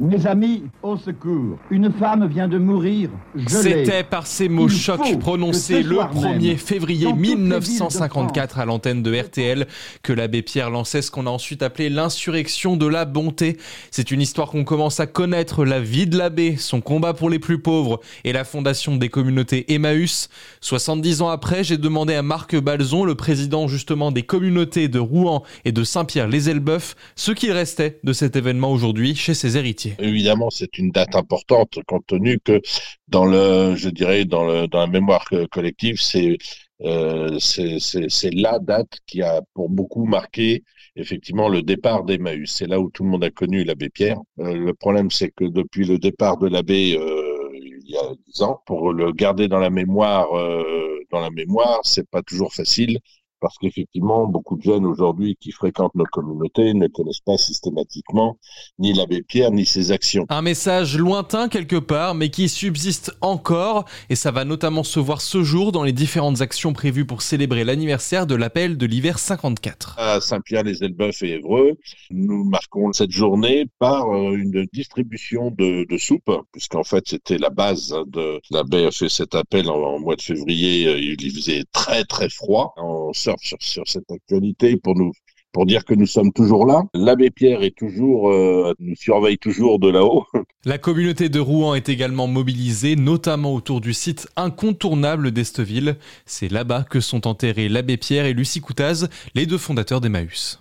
Mes amis, au secours. Une femme vient de mourir. C'était par ces mots chocs prononcés le 1er février 1954 à l'antenne de RTL que l'abbé Pierre lançait ce qu'on a ensuite appelé l'insurrection de la bonté. C'est une histoire qu'on commence à connaître, la vie de l'abbé, son combat pour les plus pauvres et la fondation des communautés Emmaüs. 70 ans après, j'ai demandé à Marc Balzon, le président justement des communautés de Rouen et de Saint-Pierre-les-Elbeuf, ce qu'il restait de cet événement aujourd'hui chez ses héritiers. Évidemment, c'est une date importante compte tenu que dans le, je dirais, dans, le, dans la mémoire collective, c'est euh, c'est la date qui a pour beaucoup marqué effectivement le départ d'Emmaüs. C'est là où tout le monde a connu l'abbé Pierre. Euh, le problème, c'est que depuis le départ de l'abbé euh, il y a dix ans, pour le garder dans la mémoire, euh, dans la mémoire, c'est pas toujours facile parce qu'effectivement, beaucoup de jeunes aujourd'hui qui fréquentent nos communautés ne connaissent pas systématiquement ni l'abbé Pierre ni ses actions. Un message lointain quelque part, mais qui subsiste encore, et ça va notamment se voir ce jour dans les différentes actions prévues pour célébrer l'anniversaire de l'appel de l'hiver 54. À Saint-Pierre-les-Elbeuf et Évreux, nous marquons cette journée par euh, une distribution de, de soupe, puisqu'en fait c'était la base de l'abbé a fait cet appel en, mois de février, euh, il faisait très très froid. Sur, cette actualité pour nous pour dire que nous sommes toujours là. L'abbé Pierre est toujours, euh, nous surveille toujours de là-haut. La communauté de Rouen est également mobilisée, notamment autour du site incontournable d'Esteville. C'est là-bas que sont enterrés l'abbé Pierre et Lucie Coutaz, les deux fondateurs d'Emmaüs.